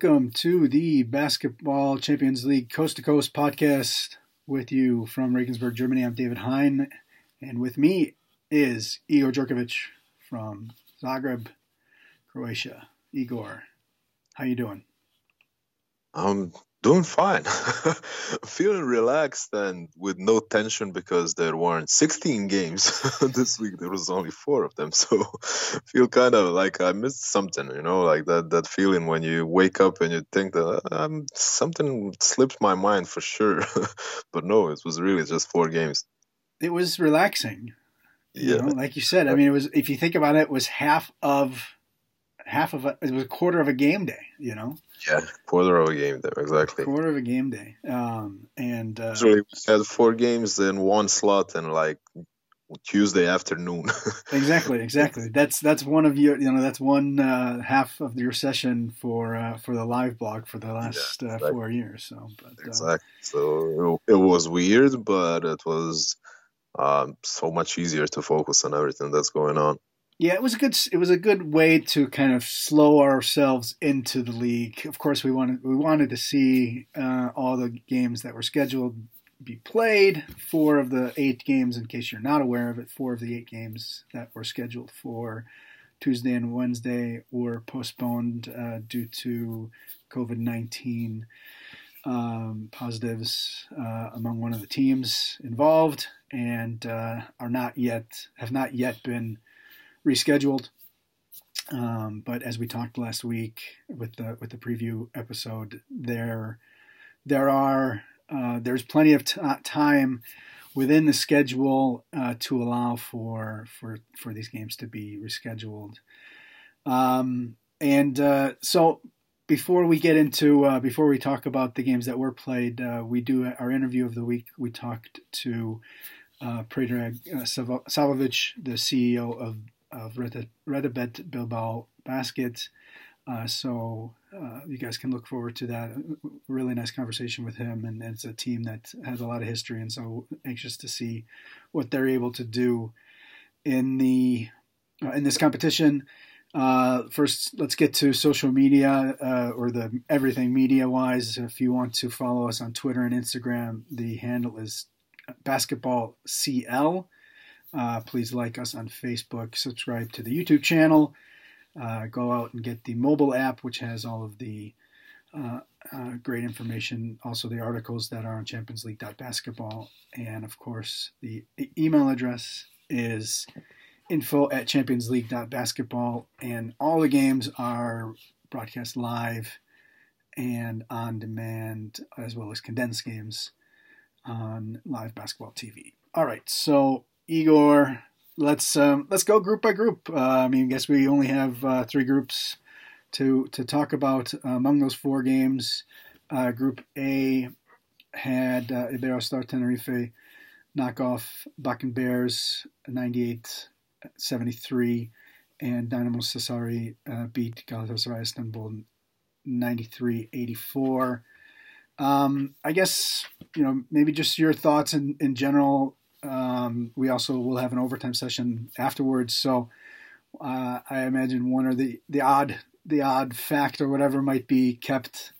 welcome to the Basketball Champions League Coast to Coast podcast with you from Regensburg, Germany. I'm David Hein, and with me is Igor Curkovic from Zagreb, Croatia. Igor, how you doing? I'm doing fine. Feeling relaxed and with no tension because there weren't 16 games this week. There was only four of them, so feel kind of like I missed something. You know, like that that feeling when you wake up and you think that um, something slipped my mind for sure, but no, it was really just four games. It was relaxing. You yeah, know, like you said. I mean, it was. If you think about it, it was half of half of a, it was a quarter of a game day, you know? Yeah, quarter of a game day, exactly. Quarter of a game day. Um, and uh, Usually we had four games in one slot and like Tuesday afternoon. exactly, exactly. That's that's one of your you know that's one uh, half of your session for uh, for the live blog for the last yeah, uh, four years. So but, uh, exactly. So it, it, was weird, but it was um, so much easier to focus on everything that's going on. Yeah, it was a good. It was a good way to kind of slow ourselves into the league. Of course, we wanted we wanted to see uh, all the games that were scheduled be played. Four of the eight games, in case you're not aware of it, four of the eight games that were scheduled for Tuesday and Wednesday were postponed uh, due to COVID nineteen um, positives uh, among one of the teams involved, and uh, are not yet have not yet been rescheduled. Um, but as we talked last week with the with the preview episode, there there are uh, there's plenty of t- time within the schedule uh, to allow for for for these games to be rescheduled. Um, and uh, so before we get into uh, before we talk about the games that were played, uh, we do our interview of the week. We talked to uh, Predrag uh, Savovic, the CEO of of RETAbet Bilbao Basket. Uh, so uh, you guys can look forward to that. Really nice conversation with him, and, and, it's a team that has a lot of history, and so anxious to see what they're able to do in the uh, in this competition. Uh, first, let's get to social media uh, or the everything media wise. If you want to follow us on Twitter and Instagram, the handle is basketball CL. Uh, please like us on Facebook, subscribe to the YouTube channel, uh, go out and get the mobile app, which has all of the uh, uh great information, also the articles that are on championsleague.basketball. And of course, the email address is info at championsleague.basketball. And all the games are broadcast live and on demand, as well as condensed games on live basketball TV. All right, so Igor, let's um, let's go group by group. Uh, I mean, I guess we only have uh, three groups to to talk about. Among those four games, uh, Group A had uh, Iberostar Tenerife knock off Bakken Bears 98-73, and Dinamo Sassari uh, beat Galatasaray Istanbul 93-84. Um, I guess you know maybe just your thoughts in, in general um, we also will have an overtime session afterwards. So uh, I imagine one or the the odd the odd fact or whatever might be kept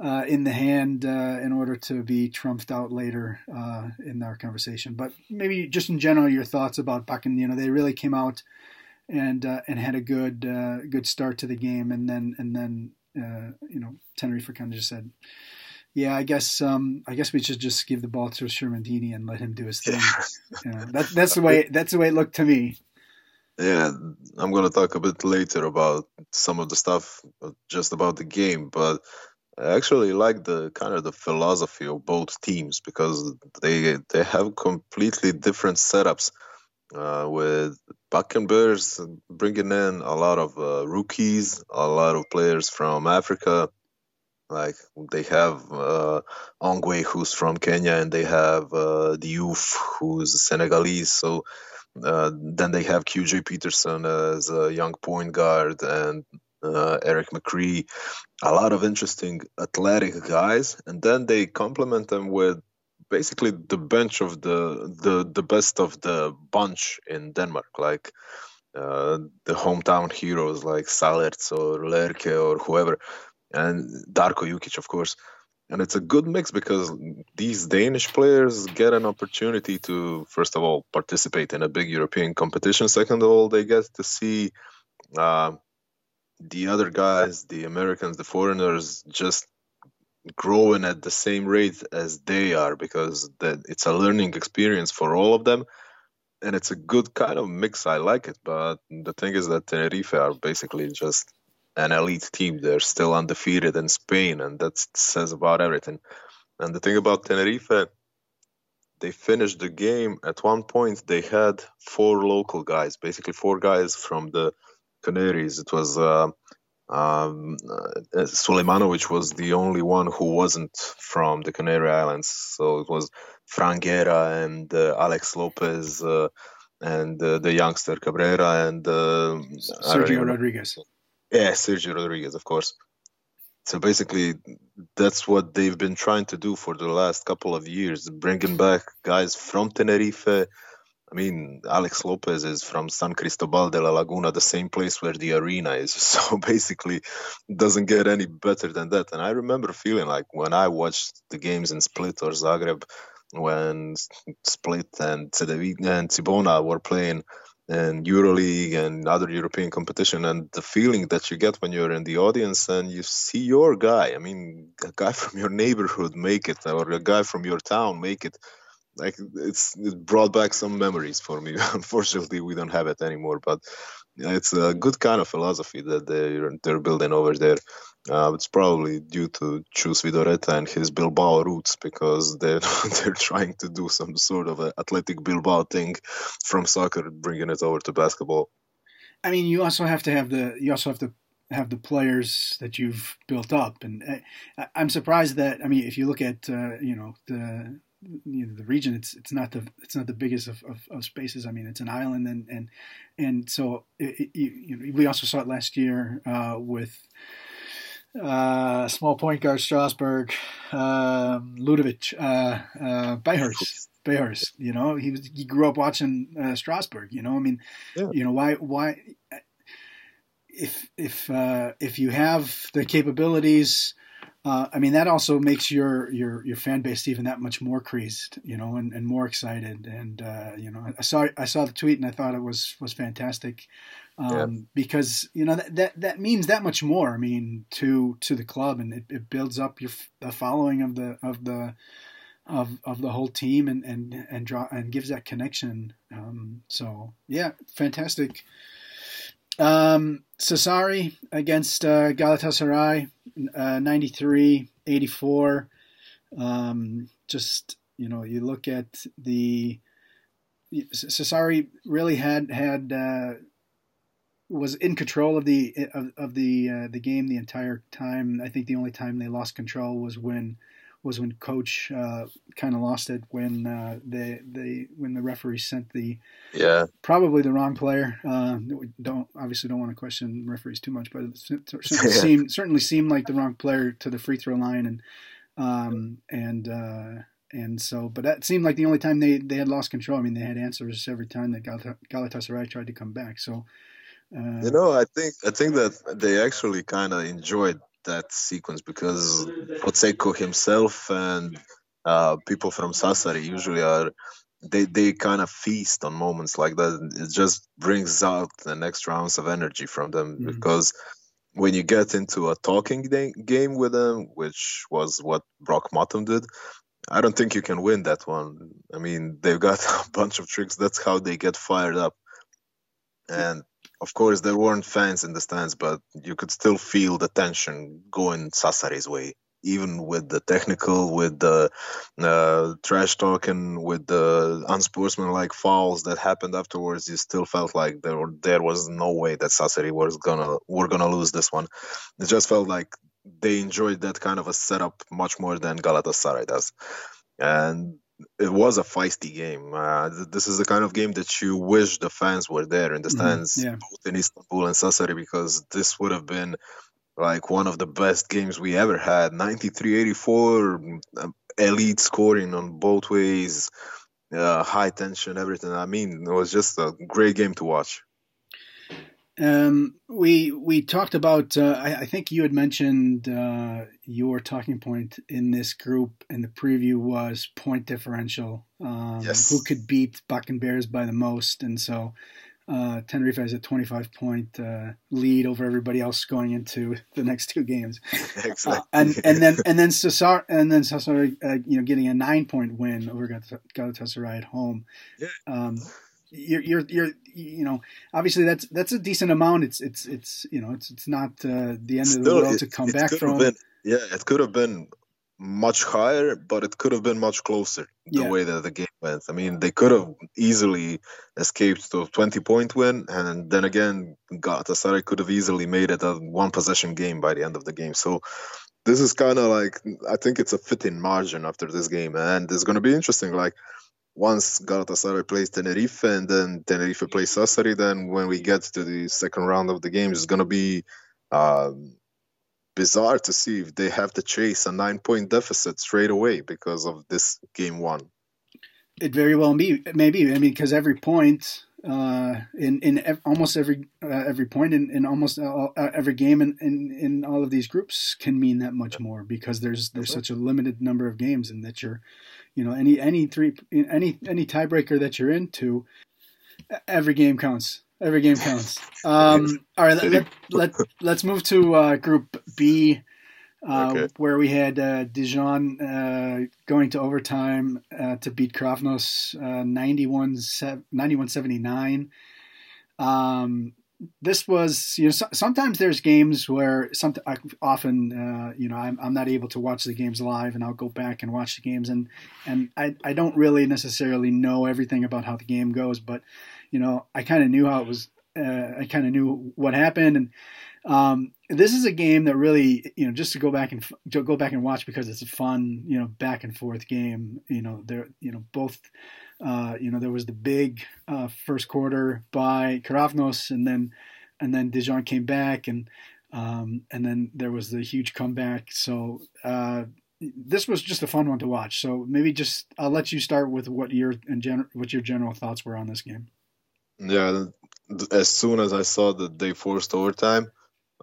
uh, in the hand uh, in order to be trumped out later uh, in our conversation. But maybe just in general, your thoughts about Bakken. You know, they really came out and uh, and had a good uh, good start to the game, and then and then you know Tenerife kind of just said yeah, I guess um, I guess we should just give the ball to Shermadini and let him do his thing. Yeah. that, that's the way that's the way it looked to me. Yeah, I'm gonna talk a bit later about some of the stuff just about the game, but I actually like the kind of the philosophy of both teams because they they have completely different setups. Uh, with Bears bringing in a lot of uh, rookies, a lot of players from Africa, like they have uh, Ongwae, who's from Kenya, and they have uh, Diouf, who's Senegalese. So uh, then they have QJ Peterson as a young point guard, and uh, Eric McCree. A lot of interesting athletic guys, and then they complement them with basically the bench of the the the best of the bunch in Denmark, like. Uh, the hometown heroes like Salerts or Lerke or whoever, and Darko Jukic, of course. And it's a good mix because these Danish players get an opportunity to, first of all, participate in a big European competition. Second of all, they get to see uh, the other guys, the Americans, the foreigners, just growing at the same rate as they are because that it's a learning experience for all of them and it's a good kind of mix i like it but the thing is that tenerife are basically just an elite team. They're still undefeated in spain and that says about everything. And the thing about tenerife they finished the game. At one point they had four local guys basically four guys from the canaries. It was uh, um, uh, Sulejmanovic was the only one who wasn't from the Canary Islands. So it was Fran Guerra and uh, Alex Lopez uh, and uh, the youngster Cabrera and uh, Sergio Rodriguez. Yeah, Sergio Rodriguez, of course. So basically, that's what they've been trying to do for the last couple of years, bringing back guys from Tenerife I mean, Alex Lopez is from San Cristobal de la Laguna, the same place where the arena is. So basically, doesn't get any better than that. And I remember feeling like when I watched the games in Split or Zagreb, when Split and Cedevita and Cibona were playing in EuroLeague and other European competition, and the feeling that you get when you're in the audience and you see your guy. I mean, a guy from your neighborhood make it, or a guy from your town make it like it's it brought back some memories for me. Unfortunately, we don't have it anymore, but it's a good kind of philosophy that they're they're building over there. Uh, it's probably due to Txus Vidorreta and his Bilbao roots because they're they're trying to do some sort of a athletic Bilbao thing from soccer, bringing it over to basketball. I mean, you also have to have the you also have to have the players that you've built up, and I, am surprised that I mean, if you look at uh, you know the you know, the region it's it's not the it's not the biggest of, of, of spaces. I mean, it's an island, and and and so it, it, you know, we also saw it last year uh, with uh, small point guard Strasbourg, um, Ludovic, uh, uh, Beyhurst. Beyhurst, you know, he was he grew up watching uh, Strasbourg. You know, I mean, yeah. you know why why if if uh, if you have the capabilities uh, I mean, that also makes your, your, your fan base even that much more crazed, you know, and, and more excited. And, uh, you know, I saw, I saw the tweet and I thought it was, was fantastic. Um, because, you know, that, that, that means that much more, I mean, to, to the club and it, it builds up your, the following of the, of the, of, of the whole team and, and, and draw and gives that connection. Um, so yeah, fantastic. Um, Sassari against uh, Galatasaray, uh, 93, 84. Um, just, you know, you look at the. Sassari really had had uh, was in control of the of, of the uh, the game the entire time. I think the only time they lost control was when was when coach uh, kind of lost it when uh, they they when the referee sent the yeah probably the wrong player. Uh, we don't obviously don't want to question referees too much, but it certainly yeah. seemed certainly seemed like the wrong player to the free throw line and um, and uh, and so but that seemed like the only time they, they had lost control. I mean they had answers every time that Galatasaray tried to come back. So. Uh, you know, I think I think that they actually kind of enjoyed that sequence because Pozzecco himself and uh, people from Sassari usually are they they kind of feast on moments like that. It just brings out the next rounds of energy from them mm-hmm. because when you get into a talking de- game with them, which was what Brock Motum did, I don't think you can win that one. I mean, they've got a bunch of tricks. That's how they get fired up. And of course, there weren't fans in the stands, but you could still feel the tension going Sassari's way. Even with the technical, with the uh, trash talking, with the unsportsmanlike fouls that happened afterwards, you still felt like there were, there was no way that Sassari was gonna were gonna lose this one. It just felt like they enjoyed that kind of a setup much more than Galatasaray does, and it was a feisty game. Uh, this is the kind of game that you wish the fans were there in the mm-hmm. stands, mm, yeah. both in Istanbul and Sassari, because this would have been like one of the best games we ever had. 93-84, um, elite scoring on both ways, uh, high tension, everything. I mean, it was just a great game to watch. Um, we we talked about. Uh, I, I, think you had mentioned uh, your talking point in this group in the preview was point differential. Um, yes. Who could beat Bakken Bears by the most? And so uh, Tenerife has a 25 point uh, lead over everybody else going into the next two games. exactly. Uh, and and then and then Sassari and then Sassari, uh, you know, getting a nine point win over Galatasaray at home. Yeah. Um, you're, you're, you're, you know, obviously that's that's a decent amount. It's it's it's you know it's it's not uh, the end Still, of the world it, to come back from. Been, yeah, it could have been much higher, but it could have been much closer the yeah. way that the game went. I mean, they could have easily escaped to a 20 point win, and then again, Galatasaray could have easily made it a one possession game by the end of the game. So this is kind of like I think it's a fitting margin after this game, and it's going to be interesting. Like once Galatasaray plays Tenerife and then Tenerife plays Sassari, then when we get to the second round of the game, it's going to be um, bizarre to see if they have to chase a nine point deficit straight away because of this game one. It very well be maybe. I mean, because every point uh, in in ev- almost every uh, every point in, in almost all, uh, every game in, in, in all of these groups can mean that much more because there's there's such a limited number of games and that you're you know any any three any any tiebreaker that you're into every game counts. Every game counts. Um, all right let, let, let, let's move to uh, group b uh, okay. where we had uh, Dijon uh, going to overtime uh, to beat Keravnos uh, 91 79 um, this was you know so, sometimes there's games where some often uh, you know I'm, I'm not able to watch the games live and I'll go back and watch the games and and I, I don't really necessarily know everything about how the game goes but you know I kind of knew how it was uh, I kind of knew what happened and um, this is a game that really you know just to go back and go back and watch because it's a fun you know back and forth game you know there you know both uh, you know, there was the big uh, first quarter by Keravnos, and then and then Dijon came back, and um, and then there was the huge comeback. So uh, this was just a fun one to watch. So maybe just I'll let you start with what your in gen- what your general thoughts were on this game. Yeah, as soon as I saw that they forced overtime,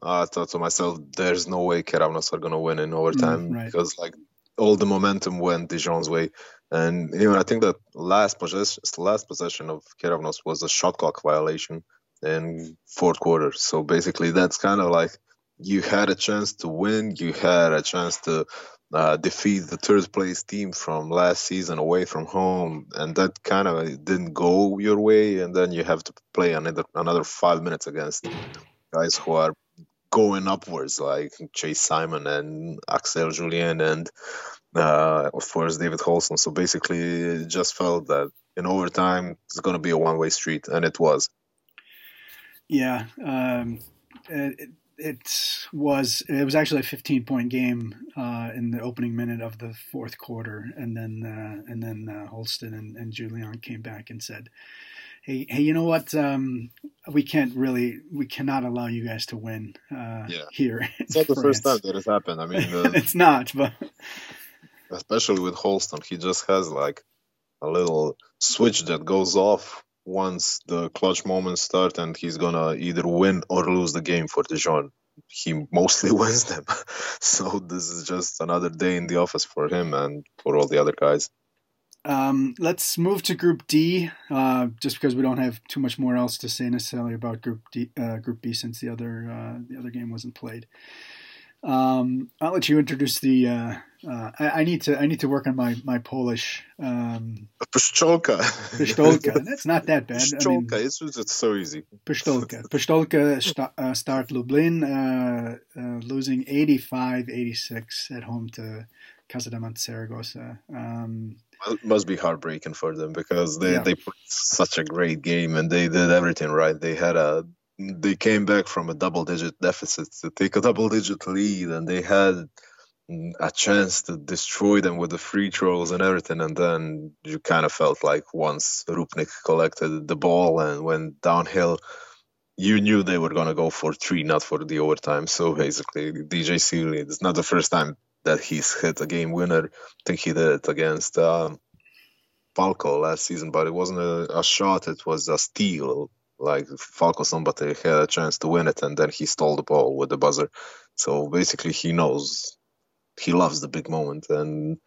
I thought to myself, "There's no way Keravnos are gonna win in overtime mm, right. because like all the momentum went Dijon's way." And I think that last possession, the last possession of Keravnos was a shot clock violation in fourth quarter. So basically, that's kind of like you had a chance to win, you had a chance to uh, defeat the third place team from last season away from home, and that kind of didn't go your way. And then you have to play another another five minutes against guys who are going upwards, like Chase Simon and Axel Julien and uh, of course David Holston. So basically, it just felt that in overtime it's going to be a one way street, and it was. Yeah, um, it, it was it was actually a 15 point game uh, in the opening minute of the fourth quarter, and then uh, and then uh, Holston and, and Julien came back and said, "Hey, hey, you know what? Um, we can't really, we cannot allow you guys to win uh, yeah. here." It's not the first time that has happened. I mean, it's not, but especially with Holston, he just has like a little switch that goes off once the clutch moments start, and he's gonna either win or lose the game for Dijon. He mostly wins them, so this is just another day in the office for him and for all the other guys. Um, let's move to Group D, uh, just because we don't have too much more else to say necessarily about Group D, uh, Group B, since the other uh, the other game wasn't played. Um, I'll let you introduce the. Uh, uh, I, I, need to. I need to work on my my Polish. Um, Pistolka. Pistolka. That's not that bad. Pistolka. I mean, it's, it's so easy. Pistolka. Pistolka st- uh, start Lublin, uh, uh, losing 85-86 at home to Casademont Saragossa. Um, must be heartbreaking for them because they, yeah. they put such a great game and they did everything right. They had a they came back from a double digit deficit to take a double digit lead and they had mm, a chance to destroy them with the free throws and everything and then you kind of felt like once Rupnik collected the ball and went downhill you knew they were going to go for three not for the overtime so basically DJ Seeley it's not the first time that he's hit a game winner I think he did it against um, Falco last season but it wasn't a, a shot it was a steal Like Falco Szombathely had a chance to win it, and then he stole the ball with the buzzer. So basically, he knows he loves the big moment, and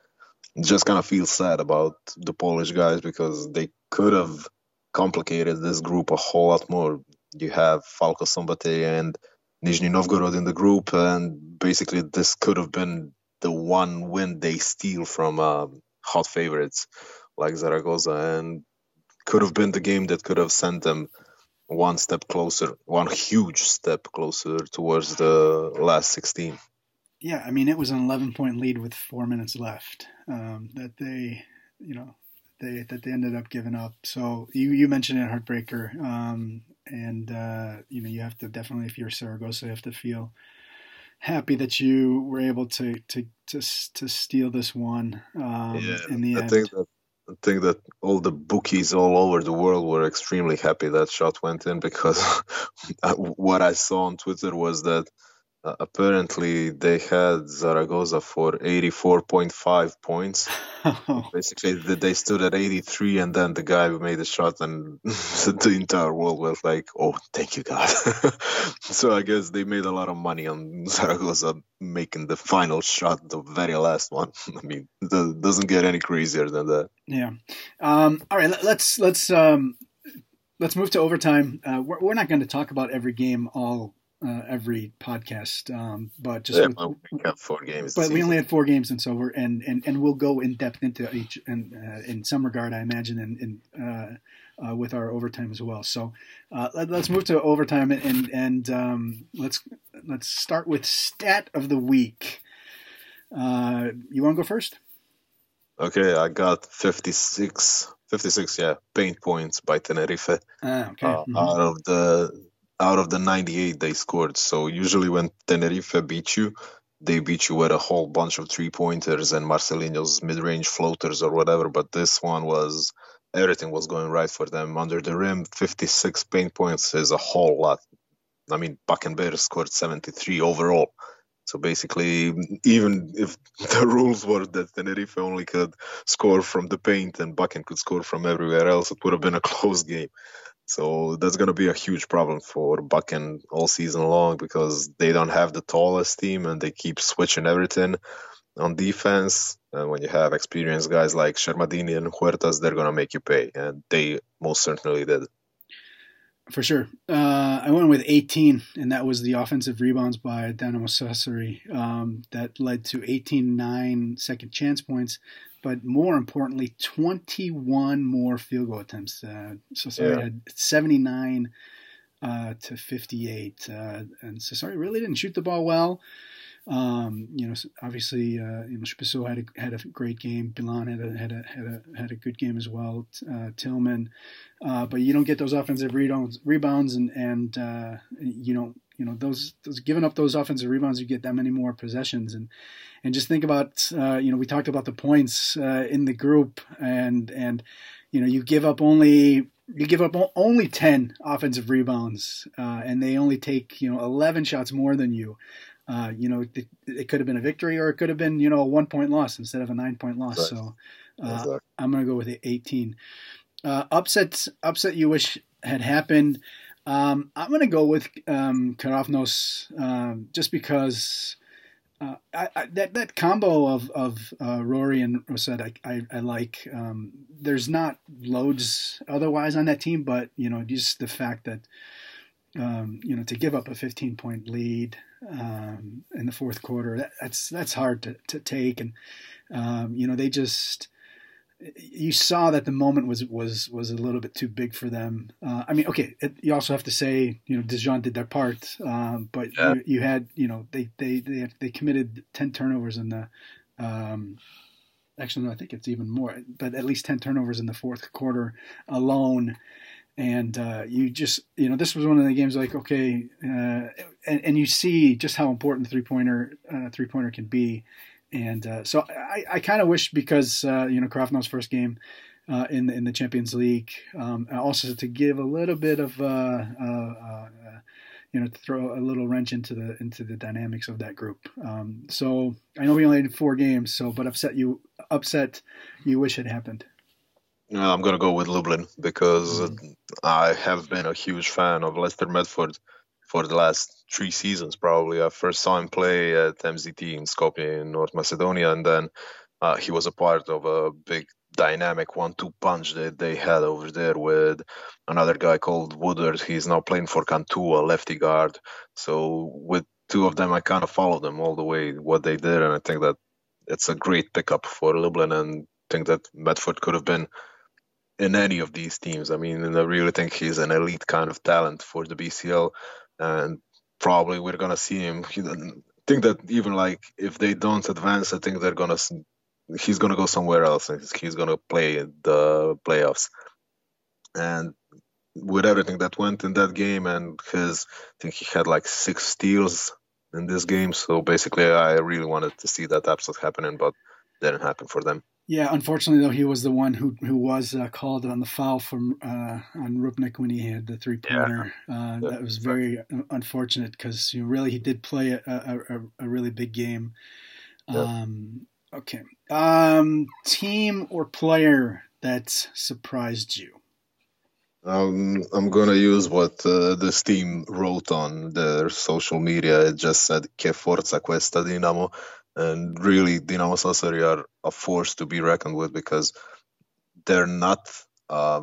just kind of feels sad about the Polish guys because they could have complicated this group a whole lot more. You have Falco Szombathely and Nizhny Novgorod in the group, and basically this could have been the one win they steal from um, hot favorites like Zaragoza, and could have been the game that could have sent them one step closer, one huge step closer towards the last 16. Yeah, I mean, it was an 11 point lead with four minutes left um, that they, you know, they that they ended up giving up. So you, you mentioned it, heartbreaker, um, and uh, you know you have to definitely if you're Saragossa, you have to feel happy that you were able to to to, to steal this one um, yeah, in the I end. Think that, I think that all the bookies all over the world were extremely happy that shot went in because what I saw on Twitter was that uh, apparently they had Zaragoza for 84.5 points. Basically, they stood at 83, and then the guy who made the shot, and the entire world was like, "Oh, thank you, God!" so I guess they made a lot of money on Zaragoza making the final shot, the very last one. I mean, it doesn't get any crazier than that. Yeah. Um, all right, let's let's um, let's move to overtime. Uh, we're, we're not going to talk about every game all uh, every podcast. Um, but just yeah, well, we have four games. But we only had four games, and so we're and and, and we'll go in depth into each and uh, in some regard, I imagine, and in, uh, uh, with our overtime as well. So uh, let, us move to overtime and and um, let's let's start with stat of the week. Uh, you want to go first? Okay, I got 56, 56, yeah, paint points by Tenerife. Ah, okay. Mm-hmm. Out of the out of the 98 they scored. So usually when Tenerife beat you, they beat you with a whole bunch of three pointers and Marcelinho's mid range floaters or whatever. But this one was everything was going right for them. Under the rim, 56 paint points is a whole lot. I mean, Bakken scored 73 overall. So basically, even if the rules were that Tenerife only could score from the paint and Bakken could score from everywhere else, it would have been a close game. So that's going to be a huge problem for Bakken all season long because they don't have the tallest team and they keep switching everything on defense. And when you have experienced guys like Shermadini and Huertas, they're going to make you pay. And they most certainly did. For sure. Uh, I went with 18, and that was the offensive rebounds by Dinamo Sassari um, that led to 18 9 second chance points but more importantly, 21 more field goal attempts. Uh, Sassari yeah. had 79 uh, to 58, uh, and Sassari really didn't shoot the ball well. Um, you know, obviously, uh, you know, Spissu had a had a great game. Bilan had a had a had a had a good game as well. Uh, Tillman, uh, but you don't get those offensive rebounds, rebounds, and and uh, you don't you know those those giving up those offensive rebounds, you get that many more possessions, and and just think about uh, you know we talked about the points uh, in the group, and and you know you give up only you give up only 10 offensive rebounds uh, and they only take you know 11 shots more than you uh, you know, it, it, could have been a victory or it could have been, you know, a one point loss instead of a nine point loss. So uh, exactly. I'm going to go with the 18. Uh, upsets, upset you wish had happened. Um, I'm going to go with um, Keravnos um, just because uh, I, I, that that combo of of uh, Rory and Rosette I, I, I like. Um, there's not loads otherwise on that team, but you know just the fact that um, you know to give up a 15 point lead um, in the fourth quarter. That, that's that's hard to, to take, and um, you know they just you saw that the moment was was was a little bit too big for them. Uh, I mean, okay, it, you also have to say you know Dijon did their part, um, but yeah. you, you, had you know they they they they committed ten turnovers in the. Um, actually, no, I think it's even more, but at least ten turnovers in the fourth quarter alone and uh, you just you know this was one of the games like okay uh, and, and you see just how important three pointer uh, three pointer can be and uh, so I, I kind of wish because uh, you know Keravnos' first game uh, in the, in the Champions League um, also to give a little bit of you know to throw a little wrench into the into the dynamics of that group. Um, so I know we only had four games so but upset you upset you wish it happened. I'm gonna go with Lublin because mm. I have been a huge fan of Lester Medford for the last three seasons. Probably I first saw him play at MZT in Skopje in North Macedonia, and then uh, he was a part of a big dynamic one-two punch that they had over there with another guy called Woodard. He's now playing for Cantu, a lefty guard. So with two of them, I kind of followed them all the way what they did, and I think that it's a great pickup for Lublin, and think that Medford could have been in any of these teams. I mean, I really think he's an elite kind of talent for the BCL, and probably we're gonna see him. I think that even like if they don't advance, I think they're gonna he's gonna go somewhere else and he's gonna play the playoffs. And with everything that went in that game, and his I think he had like six steals in this game. So basically, I really wanted to see that upset happening, but didn't happen for them. Yeah, unfortunately though, he was the one who who was uh, called on the foul from uh, on Rupnik when he had the three pointer. Yeah. Uh. That was very unfortunate because you know, really he did play a, a, a really big game. Yeah. Um, okay, um, team or player that surprised you? Um, I'm gonna use what uh, this team wrote on their social media. It just said "Che forza questa Dinamo." And really Dinamo Sassari are a force to be reckoned with because they're not uh,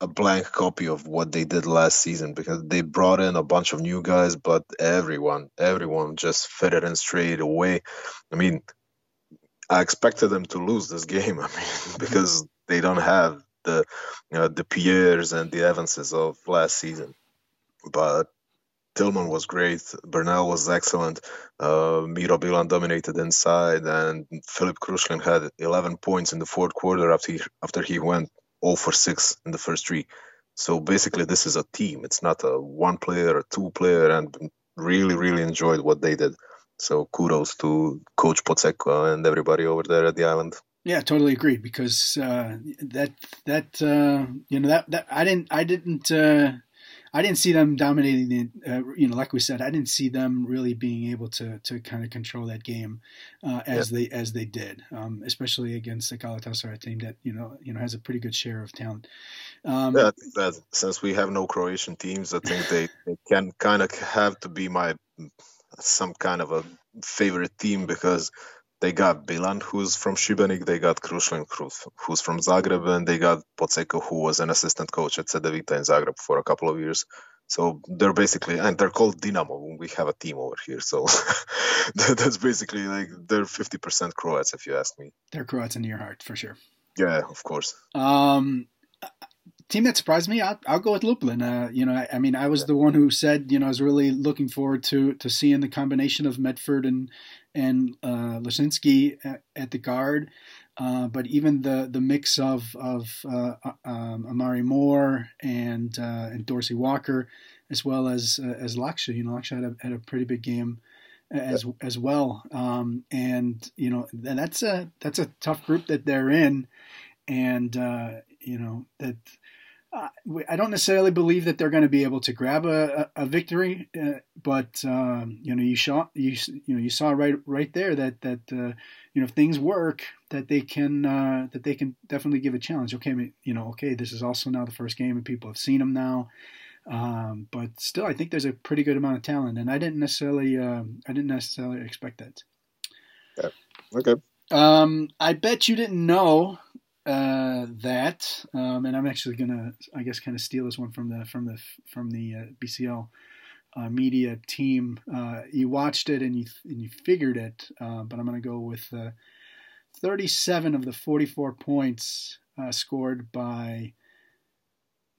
a blank copy of what they did last season because they brought in a bunch of new guys, but everyone, everyone just fitted in straight away. I mean, I expected them to lose this game. I mean, because they don't have the you know, the Pierres and the Evanses of last season, but Tillman was great. Bernal was excellent. Uh, Miro Bilan dominated inside, and Filip Krušlin had 11 points in the fourth quarter after he, after he went 0 for 6 in the first three. So basically, this is a team. It's not a one player a two player, and really, really enjoyed what they did. So kudos to Coach Pozzecco and everybody over there at the island. Yeah, totally agree. Because uh, that that uh, you know that that I didn't I didn't uh, I didn't see them dominating the, uh, you know, like we said, I didn't see them really being able to to kind of control that game uh, as they as they did, um, especially against the Galatasaray team that you know you know has a pretty good share of talent. Um, yeah, that since we have no Croatian teams, I think they, they can kind of have to be my some kind of a favorite team because they got Bilan, who's from Šibenik, they got Krušlin, who's from Zagreb, and they got Pozzecco, who was an assistant coach at Cedevita in Zagreb for a couple of years. So they're basically, and they're called Dinamo. We have a team over here, so that's basically like they're fifty percent Croats, if you ask me. They're Croats in your heart, for sure. Yeah, of course. Um, team that surprised me, I'll, I'll go with Lublin. Uh, you know, I, I, mean, I was the one who said, you know, I was really looking forward to to seeing the combination of Medford and and uh, Lesinski at, at, the guard. Uh, but even the the mix of of uh, uh um, Amari Moore and uh, and Dorsey Walker, as well as uh, as Laksa, you know, Laksa had a, had a pretty big game as as well. Um, and you know, that's a that's a tough group that they're in, and you know that I don't necessarily believe that they're going to be able to grab a, a, a victory, uh, but um, you know you saw you, you know you saw right right there that that uh, you know if things work that they can uh, that they can definitely give a challenge. Okay, you know, okay, this is also now the first game and people have seen them now, um, but still, I think there's a pretty good amount of talent, and I didn't necessarily um, I didn't necessarily expect that. Yeah. Okay. Um, I bet you didn't know uh, that, um, and I'm actually gonna, I guess, kind of steal this one from the from the from the uh, BCL uh, media team. Uh, you watched it and you and you figured it, uh, but I'm gonna go with uh, 37 of the 44 points scored by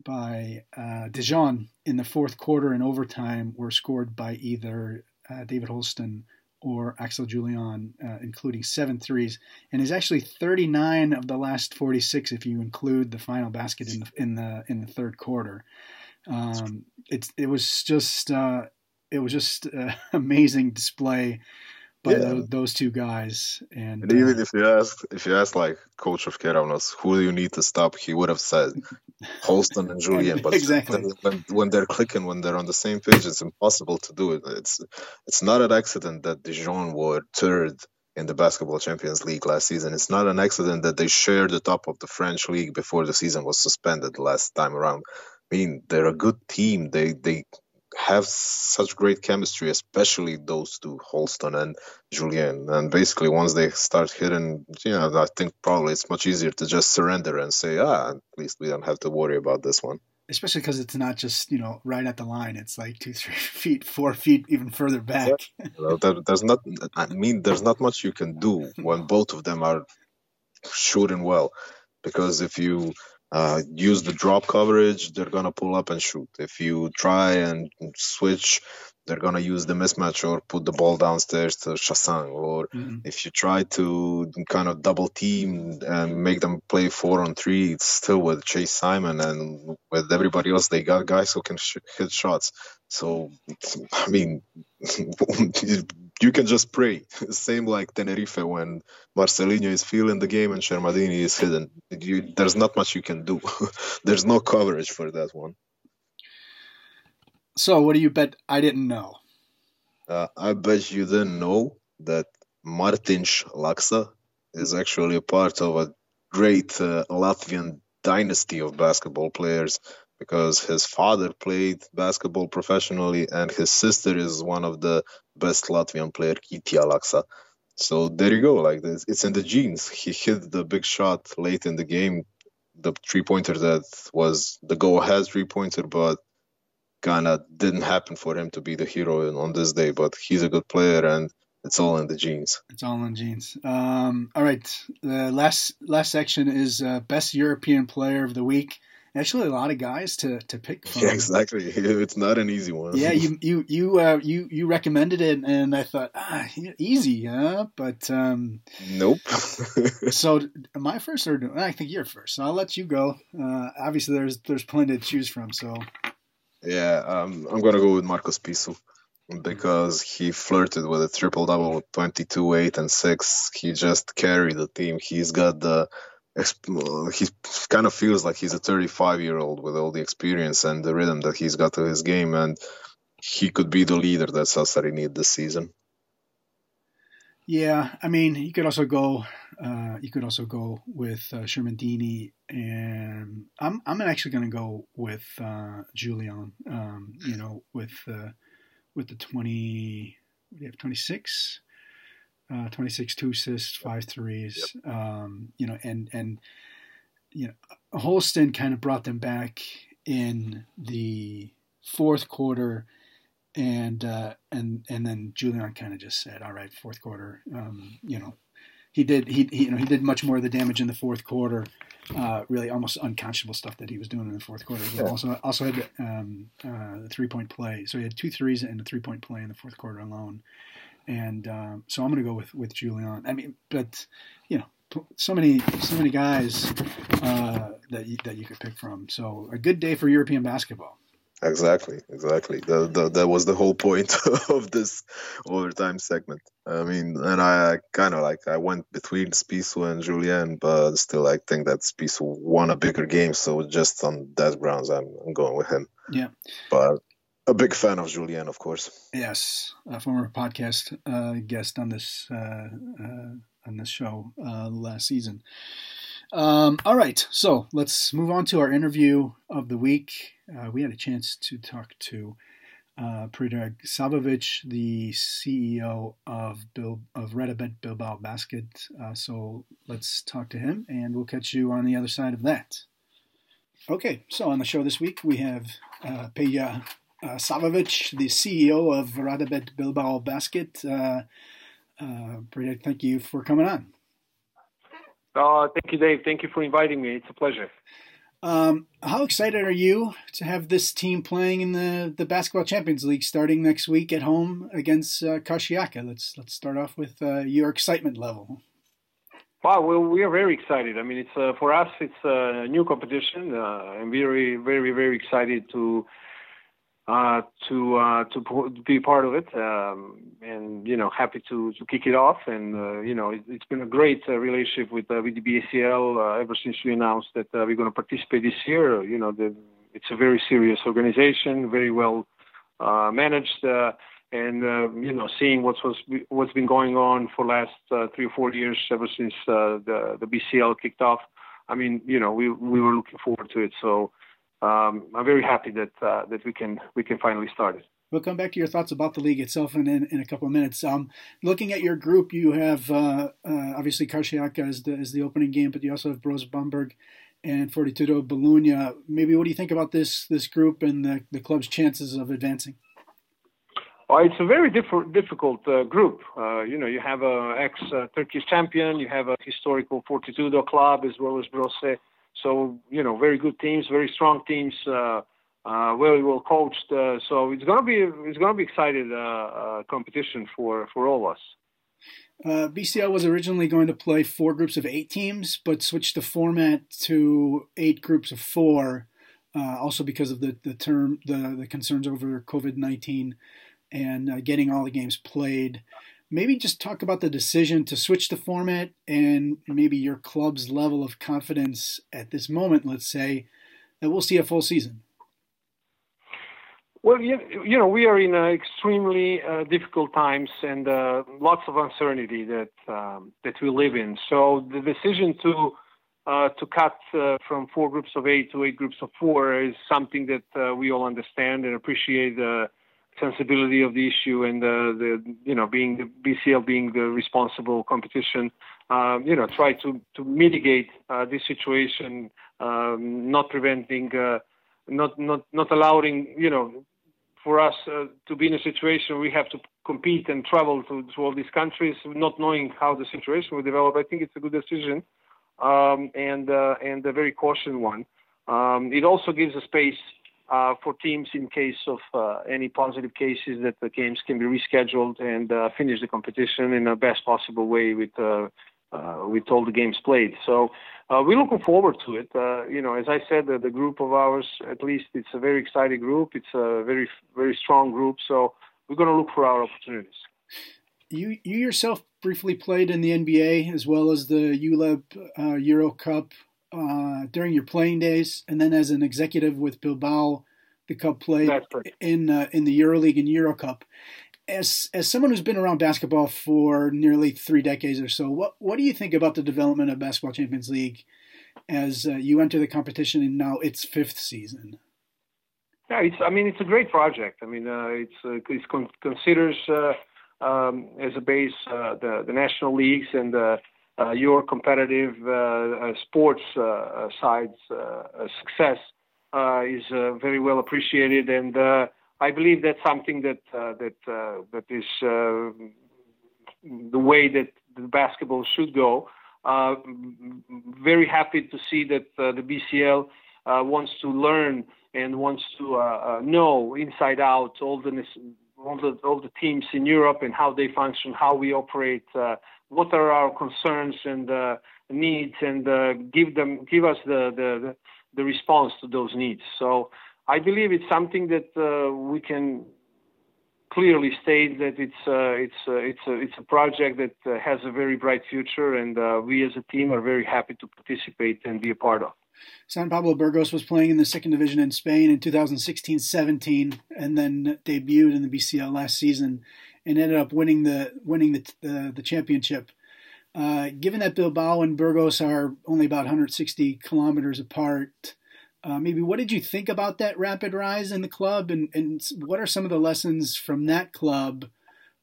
by Dijon in the fourth quarter and overtime were scored by either David Holston or Axel Julien, uh, including seven threes, and is actually 39 of the last 46 if you include the final basket in the in the in the third quarter. Um, it's it was just uh, it was just uh, amazing display by yeah. those, those, two guys. And, and even uh, if you ask, if you ask like coach of Keravnos, who do you need to stop? He would have said Holston and Julien. But exactly when, when they're clicking, when they're on the same page, it's impossible to do it. It's it's not an accident that Dijon were third in the Basketball Champions League last season. It's not an accident that they shared the top of the French league before the season was suspended last time around. I mean, they're a good team. They they have such great chemistry, especially those two, Holston and Julien. And basically, once they start hitting, you know, I think probably it's much easier to just surrender and say, ah, at least we don't have to worry about this one. Especially because it's not just you know right at the line; it's like two, three feet, four feet, even further back. Yeah. there, there's not. I mean, there's not much you can do when both of them are shooting well, because if you uh, use the drop coverage, they're gonna pull up and shoot. If you try and switch, they're gonna use the mismatch or put the ball downstairs to Chassan. Or mm-hmm. if you try to kind of double team and make them play four on three, it's still with Chase Simon and with everybody else. They got guys who can sh- hit shots. So I mean, you can just pray. Same like Tenerife when Marcelinho is feeling the game and Shermadini is hidden. You, there's not much you can do. there's no coverage for that one. So, what do you bet I didn't know? Uh, I bet you didn't know that Martins Laksa is actually a part of a great uh, Latvian dynasty of basketball players because his father played basketball professionally and his sister is one of the best Latvian player, Kitija Laksa. So there you go. Like this, it's in the genes. He hit the big shot late in the game, the three pointer that was the go ahead three pointer, but kind of didn't happen for him to be the hero on this day. But he's a good player and it's all in the genes. It's all in genes. Um, all right. The last last section is uh, best European player of the week actually a lot of guys to to pick from. Yeah, exactly. It's not an easy one. Yeah, you you you uh, you you recommended it, and I thought ah, easy, huh? But um, nope. so my first, or I think you're first. So I'll let you go. Uh, obviously, there's there's plenty to choose from. So yeah, um, I'm gonna go with Marcos Spissu because he flirted with a triple double, 22, 8, and 6. He just carried the team. He's got the he kind of feels like he's a 35 year old with all the experience and the rhythm that he's got to his game, and he could be the leader that Sassari need this season. Yeah, I mean, you could also go. Uh, you could also go with uh, Shermadini, and I'm I'm actually going to go with uh, Julien. Um, you know, with uh, with the twenty, we have twenty six uh, 26 two assists, five threes. Yep. Um, you know, and and you know, Holston kind of brought them back in the fourth quarter, and uh, and and then Julien kind of just said, "All right, fourth quarter." Um, you know, he did he, he, you know he did much more of the damage in the fourth quarter. Uh, really, almost unconscionable stuff that he was doing in the fourth quarter. He. Also, also had um, uh, the three point play. So he had two threes and a three point play in the fourth quarter alone and um, so I'm going to go with with Julien. I mean, but you know, so many so many guys uh, that you, that you could pick from. So a good day for European basketball. Exactly, exactly. The, the, that was the whole point of this overtime segment. I mean, and I kind of like I went between Spissu and Julien, but still I think that Spissu won a bigger game. So just on that grounds, I'm, I'm going with him. Yeah. But a big fan of Julien, of course. Yes, a former podcast uh, guest on this uh, uh, on this show uh, last season. Um, all right, so let's move on to our interview of the week. Uh, we had a chance to talk to uh, Predrag Savovic, the CEO of Bil- of RETAbet Bilbao Basket. Uh, so let's talk to him, and we'll catch you on the other side of that. Okay, so on the show this week we have uh, Peja uh, Savovic, the CEO of RETAbet Bilbao Basket. Uh, uh, thank you for coming on. Uh, thank you, Dave. Thank you for inviting me. It's a pleasure. Um, how excited are you to have this team playing in the, the Basketball Champions League starting next week at home against uh, Karşıyaka? Let's let's start off with uh, your excitement level. Wow, well, we are very excited. I mean, it's uh, for us, it's a new competition. Uh, I'm very, very, very excited to uh, to uh, to be part of it, um, and you know, happy to to kick it off. And uh, you know, it, has been a great uh, relationship with uh, with the BACL uh, ever since we announced that we're going to participate this year. You know, the, it's a very serious organization, very well managed, and you know seeing what's was what's been going on for last three or four years ever since the the BCL kicked off. I mean, you know, we we were looking forward to it. So um, I'm very happy that uh, that we can we can finally start it. We'll come back to your thoughts about the league itself in, in, in a couple of minutes. Um, looking at your group, you have uh, uh, obviously Karşıyaka as the, as the opening game, but you also have Brose Bamberg and Fortitudo Bologna. Maybe what do you think about this this group and the, the club's chances of advancing? Oh, it's a very diff- difficult uh, group. Uh, you know, you have a ex-Turkish uh, champion, you have a historical Fortitudo club as well as Brose. So, you know, very good teams, very strong teams, uh, uh, very well coached. Uh, so it's gonna be it's gonna be exciting competition for for all of us. Uh, BCL was originally going to play four groups of eight teams, but switched the format to eight groups of four, uh, also because of the, the term the, the concerns over COVID nineteen and uh, getting all the games played. Maybe just talk about the decision to switch the format and maybe your club's level of confidence at this moment, let's say, that we'll see a full season. Well, you, know, we are in extremely uh, difficult times and uh, lots of uncertainty that um, that we live in. So the decision to uh, to cut uh, from four groups of eight to eight groups of four is something that uh, we all understand and appreciate sensibility of the issue and the, the you know being the BCL being the responsible competition. Um, you know, try to to mitigate this situation, um, not preventing. not not not allowing you know for us uh, to be in a situation where we have to compete and travel to, to, all these countries, not knowing how the situation will develop. I think it's a good decision um, and uh, and a very cautious one. Um, it also gives a space uh, for teams in case of uh, any positive cases that the games can be rescheduled and uh, finish the competition in the best possible way with uh, uh, with all the games played. So uh, we're looking forward to it. You know, as I said, the, group of ours, at least, it's a very exciting group. It's a very very strong group. So we're going to look for our opportunities. You you yourself briefly played in the NBA as well as the ULEB Euro Cup uh, during your playing days, and then as an executive with Bilbao, the cup played in uh, in the EuroLeague and EuroCup. As as someone who's been around basketball for nearly three decades or so, what what do you think about the development of Basketball Champions League as uh, you enter the competition in now its fifth season? Yeah, it's. I mean, it's a great project. I mean, uh, it's uh, it con- considers uh, um, as a base uh, the the national leagues and uh, Uh, your competitive uh, uh, sports side's success is very well appreciated and I believe that's something that uh, that uh, that is uh, the way that the basketball should go. Uh, very happy to see that uh, the BCL uh, wants to learn and wants to know inside out all the all the all the teams in Europe and how they function, how we operate, what are our concerns and needs, and give them give us the, the the response to those needs. So I believe it's something that uh, we can clearly state that it's uh, it's uh, it's a it's a project that uh, has a very bright future, and uh, we as a team are very happy to participate and be a part of. San Pablo Burgos was playing in the second division in Spain in 2016-17, and then debuted in the BCL last season, and ended up winning the winning the the, the championship. Uh, given that Bilbao and Burgos are only about 160 kilometers apart, uh, maybe what did you think about that rapid rise in the club, and, and what are some of the lessons from that club,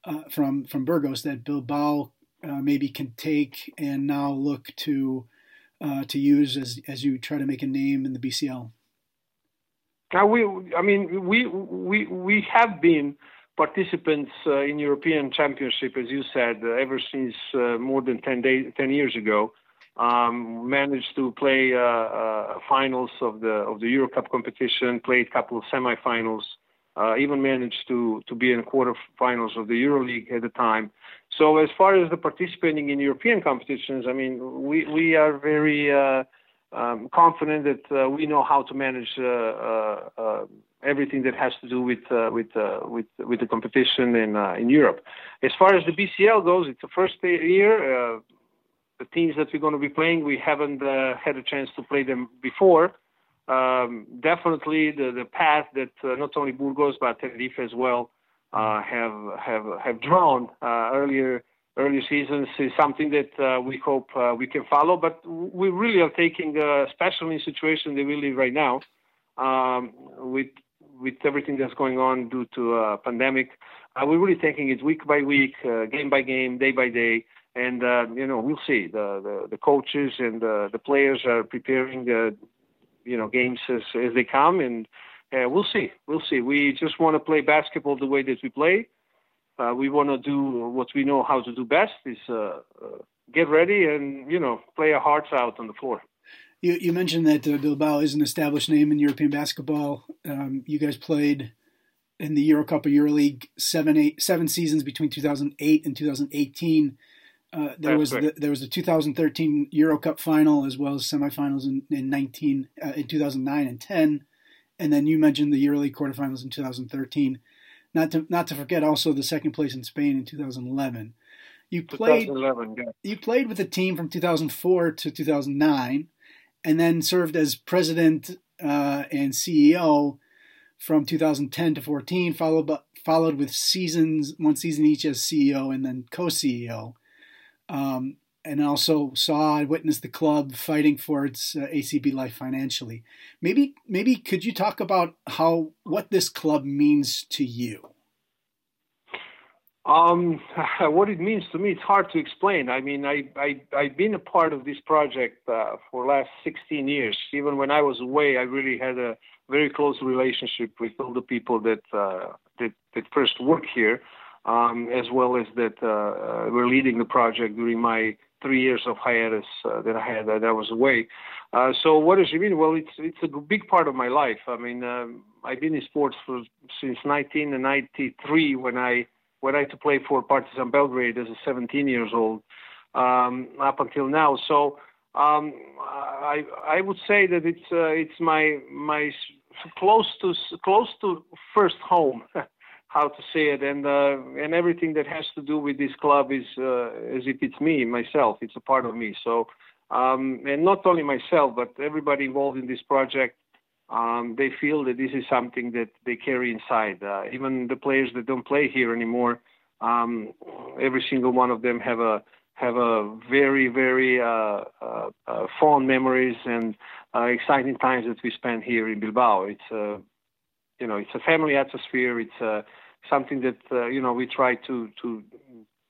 uh, from from Burgos that Bilbao uh, maybe can take and now look to uh, to use as as you try to make a name in the BCL? Now we, I mean, we we we have been participants uh, in European Championship, as you said, uh, ever since more than 10, day, 10 years ago um, managed to play uh, uh, finals of the of the Euro Cup competition, played a couple of semifinals, uh, even managed to to be in quarterfinals of the EuroLeague at the time. So as far as the participating in European competitions, I mean, we we are very uh, um, confident that uh, we know how to manage uh, everything that has to do with with with with the competition in in Europe. As far as the BCL goes, it's the first year the teams that we're going to be playing, we haven't uh, had a chance to play them before. Um, definitely the, the path that uh, not only Burgos but Tenerife as well uh, have have have drawn uh, earlier earlier seasons is something that uh, we hope uh, we can follow. But we really are taking, uh, in the situation that we live right now, um, with with everything that's going on due to a pandemic, uh, we're really taking it week by week, uh, game by game, day by day, and uh, you know we'll see. The the, the coaches and the, the players are preparing, you know, games as as they come, and we'll see. We'll see. We just want to play basketball the way that we play. Uh, we want to do what we know how to do best is uh, uh, get ready and you know play our hearts out on the floor. You, you mentioned that uh, Bilbao is an established name in European basketball. Um, you guys played in the Euro Cup or EuroLeague seven eight seven seasons between 2008 and 2018. Uh, there was the, there was the 2013 Euro Cup final as well as semifinals in, in 19 uh, in 2009 and 10, and then you mentioned the EuroLeague quarterfinals in 2013. Not to not to forget also the second place in Spain in 2011. You played 2011, yeah. you played with the team from 2004 to 2009, and then served as president uh, and CEO from 2010 to 14, followed by, followed with seasons one season each as CEO and then co-CEO. Um, and also saw and witnessed the club fighting for its uh, ACB life financially. Maybe maybe could you talk about how what this club means to you? Um, what it means to me, it's hard to explain. I mean, I, I, I've been a part of this project uh, for last 16 years. Even when I was away, I really had a very close relationship with all the people that, uh, that, that first worked here, um, as well as that uh were leading the project during my three years of hiatus uh, that I had that I was away. Uh, so what does it mean? Well, it's it's a big part of my life. I mean, um, I've been in sports for since 1993 when I when I had to play for Partizan Belgrade as a 17 years old um, up until now. So um, I I would say that it's uh, it's my my close to close to first home. how to say it, and uh, and everything that has to do with this club is uh, as if it's me myself. It's a part of me. So, um, and not only myself, but everybody involved in this project, um, they feel that this is something that they carry inside. Uh, even the players that don't play here anymore, um, every single one of them have a have a very very uh, uh, uh, fond memories and exciting times that we spent here in Bilbao. It's a you know it's a family atmosphere. It's a something that uh, you know we try to to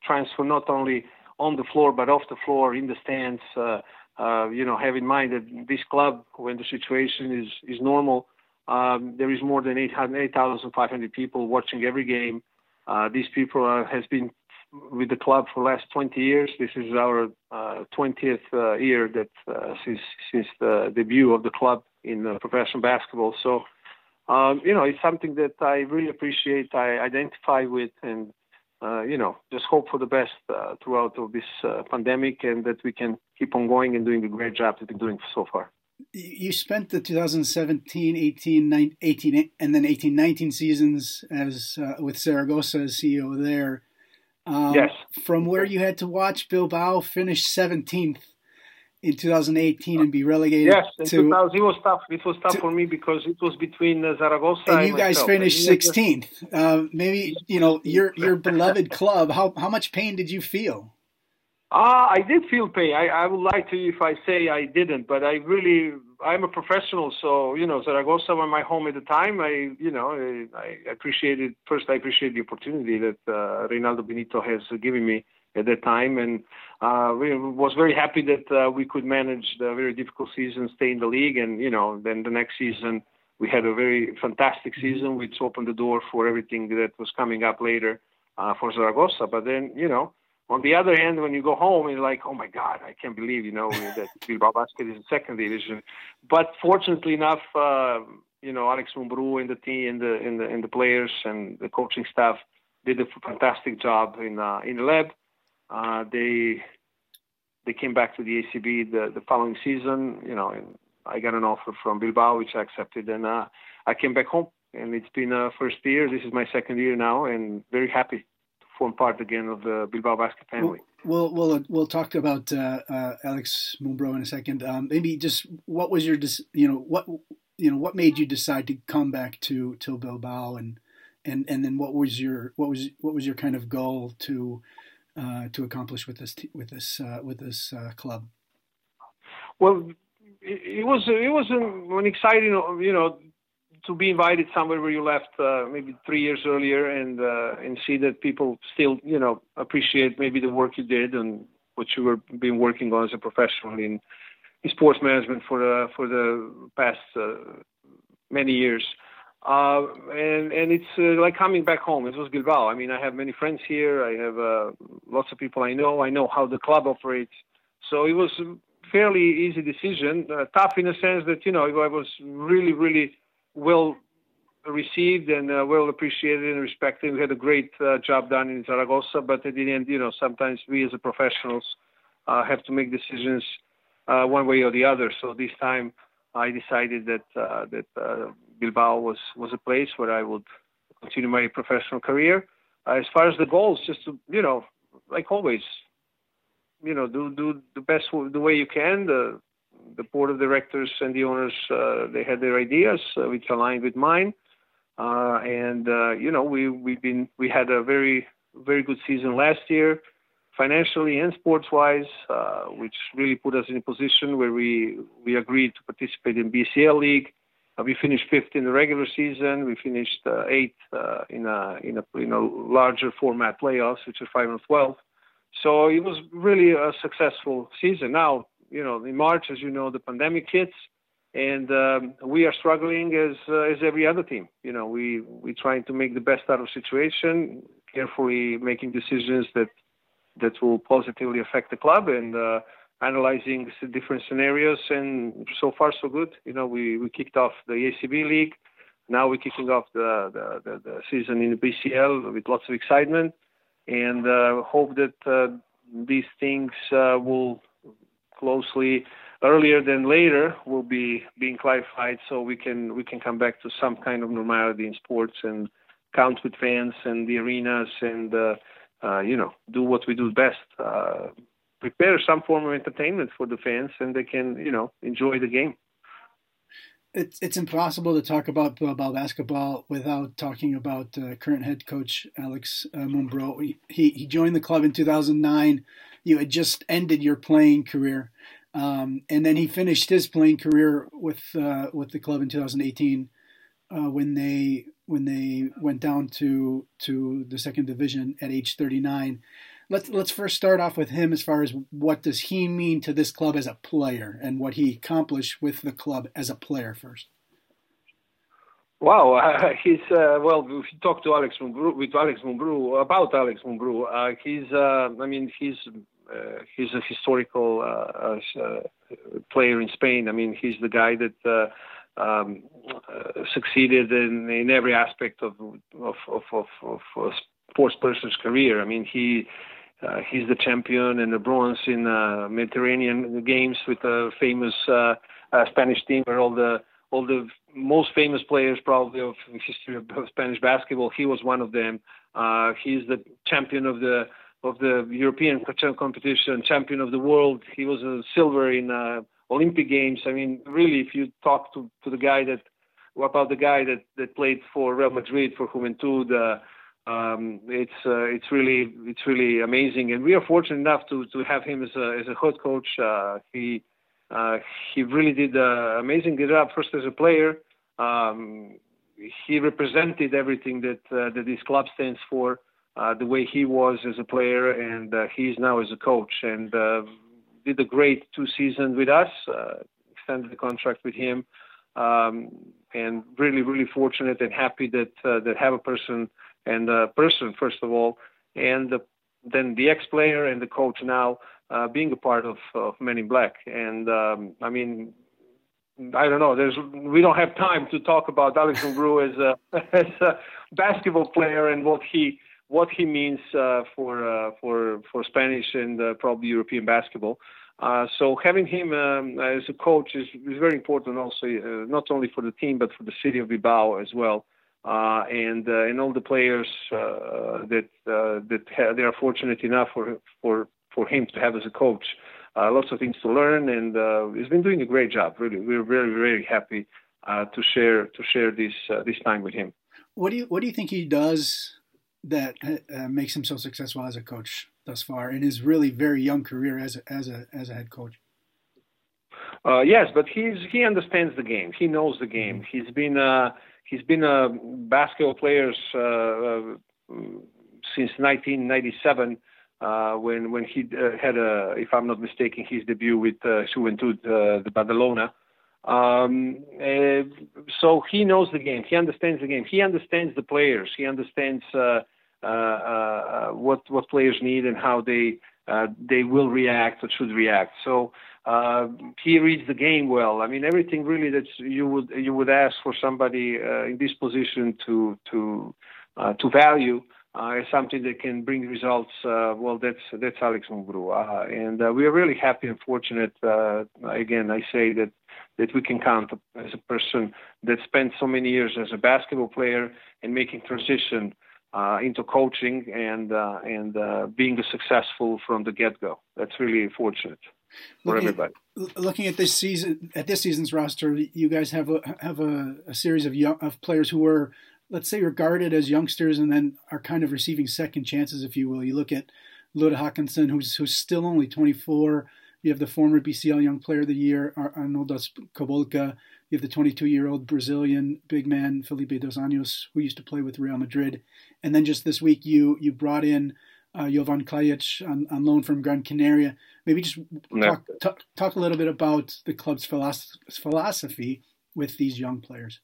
transfer not only on the floor but off the floor in the stands. Uh, uh, you know, have in mind that this club, when the situation is is normal, um, there is more than 8,500 people watching every game. Uh, these people are, has been with the club for the last 20 years. This is our uh, 20th uh, year that uh, since since the debut of the club in uh, professional basketball. So um, you know, it's something that I really appreciate. I identify with, and uh, you know, just hope for the best uh, throughout of this uh, pandemic, and that we can keep on going and doing the great job that we've been doing so far. You spent the 2017, 18, 18 and then 18, 19 seasons as uh, with Zaragoza as CEO there. Um, yes. From where you had to watch Bilbao finish 17th in 2018 and be relegated. Yes, in to, 2000, it was tough. It was tough to, for me because it was between uh, Zaragoza and, and you guys myself. finished 16th. Uh, maybe you know your your beloved club. How how much pain did you feel? Ah, uh, I did feel pain. I, I would lie to you if I say I didn't, but I really I'm a professional, so you know Zaragoza was my home at the time. I you know I, I appreciated first I appreciate the opportunity that uh, Reynaldo Benito has given me at that time, and uh, we was very happy that uh, we could manage the very difficult season, stay in the league, and you know, then the next season we had a very fantastic season, which opened the door for everything that was coming up later uh, for Zaragoza. But then, you know, on the other hand, when you go home, you're like, oh my God, I can't believe, you know, that Bilbao Basket is in second division. But fortunately enough, uh, you know, Alex Mumbrú and the team and the, and the and the players and the coaching staff did a fantastic job in uh, in the lab uh, they they came back to the ACB the, the following season. You know, and I got an offer from Bilbao, which I accepted, and uh, I came back home. And it's been a first year. This is my second year now, and very happy to form part again of the Bilbao basket family. We'll we'll we'll talk about uh, uh, Alex Mumbrú in a second. Um, maybe just what was your you know what you know what made you decide to come back to to Bilbao and and and then what was your what was what was your kind of goal to uh, to accomplish with this with this uh, with this uh, club? Well, it, was it was an, an, exciting you know to be invited somewhere where you left uh, maybe three years earlier and uh, and see that people still you know appreciate maybe the work you did and what you were been working on as a professional in, in sports management for the for the past many years. Uh, and and it's uh, like coming back home. It was Bilbao. I mean, I have many friends here. I have uh, lots of people I know. I know how the club operates. So it was a fairly easy decision. Uh, tough in the sense that you know I was really really well received and uh, well appreciated and respected. We had a great job done in Zaragoza, but at the end, you know, sometimes we as professionals have to make decisions one way or the other. So this time. I decided that uh, that uh, Bilbao was was a place where I would continue my professional career. Uh, as far as the goals, just to you know, like always, you know, do do the best the way you can. The the board of directors and the owners uh, they had their ideas uh, which aligned with mine, uh, and you know we we've been we had a very very good season last year financially and sports wise, uh, which really put us in a position where we, we agreed to participate in BCL League. Uh, we finished fifth in the regular season. We finished uh, eighth uh, in, a, in, a, in a larger format playoffs, which are 5 and 12. So it was really a successful season. Now, you know, in March, as you know, the pandemic hits, and um, we are struggling as uh, as every other team. You know, we we trying to make the best out of situation, carefully making decisions that that will positively affect the club and uh, analyzing different scenarios. And so far, so good. You know, we, we kicked off the ACB league. Now we're kicking off the, the, the, the season in the BCL with lots of excitement and uh, hope that uh, these things uh, will closely earlier than later will be being clarified so we can we can come back to some kind of normality in sports and count with fans and the arenas and uh, you know, do what we do best. Uh, prepare some form of entertainment for the fans, and they can, you know, enjoy the game. It's it's impossible to talk about about basketball without talking about uh, current head coach Alex uh, Mumbrú. He he joined the club in 2009. You had just ended your playing career, um, and then he finished his playing career with uh, with the club in 2018 uh, when they when they went down to to the second division at age 39. Let's let's first start off with him as far as what does he mean to this club as a player and what he accomplished with the club as a player first. Wow, uh, he's uh, well. If you talk to Alex with Alex Mumbrú about Alex Mumbrú, uh, he's uh, I mean he's uh, he's a historical uh, player in Spain. I mean he's the guy that um, uh, succeeded in, in every aspect of of, of, of, of a sports person's career. I mean, he uh, he's the champion and the bronze in uh, Mediterranean games with a famous uh, uh, Spanish team where all the all the most famous players probably of history of Spanish basketball. He was one of them. Uh, he's the champion of the of the European competition, champion of the world. He was a silver in uh, Olympic Games. I mean, really, if you talk to, to the guy that about the guy that, that played for Real Madrid for Juventud, uh, um, it's uh, it's really it's really amazing, and we are fortunate enough to to have him as a as a head coach. Uh, he uh, he really did an amazing job first as a player. Um, he represented everything that uh, that this club stands for. Uh, the way he was as a player, and uh, he's now as a coach. And uh, did a great two seasons with us, uh, extended the contract with him, um, and really, really fortunate and happy that uh, that have a person and a person first of all, and the, then the ex-player and the coach now uh, being a part of, of Men in Black. And um, I mean, I don't know. There's we don't have time to talk about Alex Mumbrú as a as a basketball player and what he what he means uh, for uh, for for Spanish and uh, probably European basketball. Uh, so having him um, as a coach is, is very important also, uh, not only for the team but for the city of Bilbao as well, uh, and and all the players that that ha- they are fortunate enough for for for him to have as a coach. lots of things to learn, and he's been doing a great job. Really, we're very very happy to share to share this this time with him. What do you What do you think he does that uh, makes him so successful as a coach thus far in his really very young career as a, as a as a head coach? Uh, yes, but he's he understands the game. He knows the game. He's been uh, he's been a basketball player uh, uh, since 1997. Uh, when when he uh, had a, if I'm not mistaken, his debut with uh, Juventud uh, de Badalona. Um, uh, so he knows the game. He understands the game. He understands the players. He understands uh, uh, uh, what what players need and how they uh, they will react or should react. So uh, he reads the game well. I mean, everything really that you would you would ask for somebody uh, in this position to to uh, to value uh, is something that can bring results. Uh, well, that's that's Alex Mumbrú, uh, and uh, we are really happy and fortunate. Uh, again, I say that that we can count as a person that spent so many years as a basketball player and making transition uh, into coaching and uh, and uh, being successful from the get go. That's really fortunate for looking everybody. At, looking at this season, at this season's roster, you guys have a have a, a series of young, of players who were, let's say, regarded as youngsters and then are kind of receiving second chances, if you will. You look at Ludde Hakanson, who's who's still only 24. You have the former BCL Young Player of the Year, Arnoldas Kulboka. You have the 22 year old Brazilian big man, Felipe dos Anjos, who used to play with Real Madrid. And then just this week, you you brought in uh, Jovan Kljajic on, on loan from Gran Canaria. Maybe just talk, talk, talk a little bit about the club's philosophy with these young players.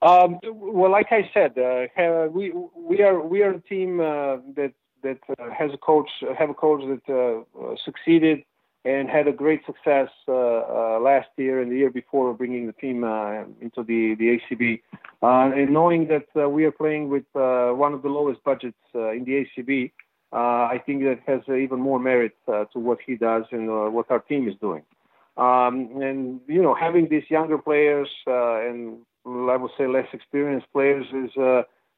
Um, well, like I said, uh, we we are we are a team uh, that that uh, has a coach have a coach that uh, succeeded and had a great success uh, uh, last year and the year before bringing the team uh, into the the ACB, uh, and knowing that uh, we are playing with uh, one of the lowest budgets in the ACB, I think that has even more merit to what he does and what our team is doing. Um, and you know, having these younger players and I would say less experienced players is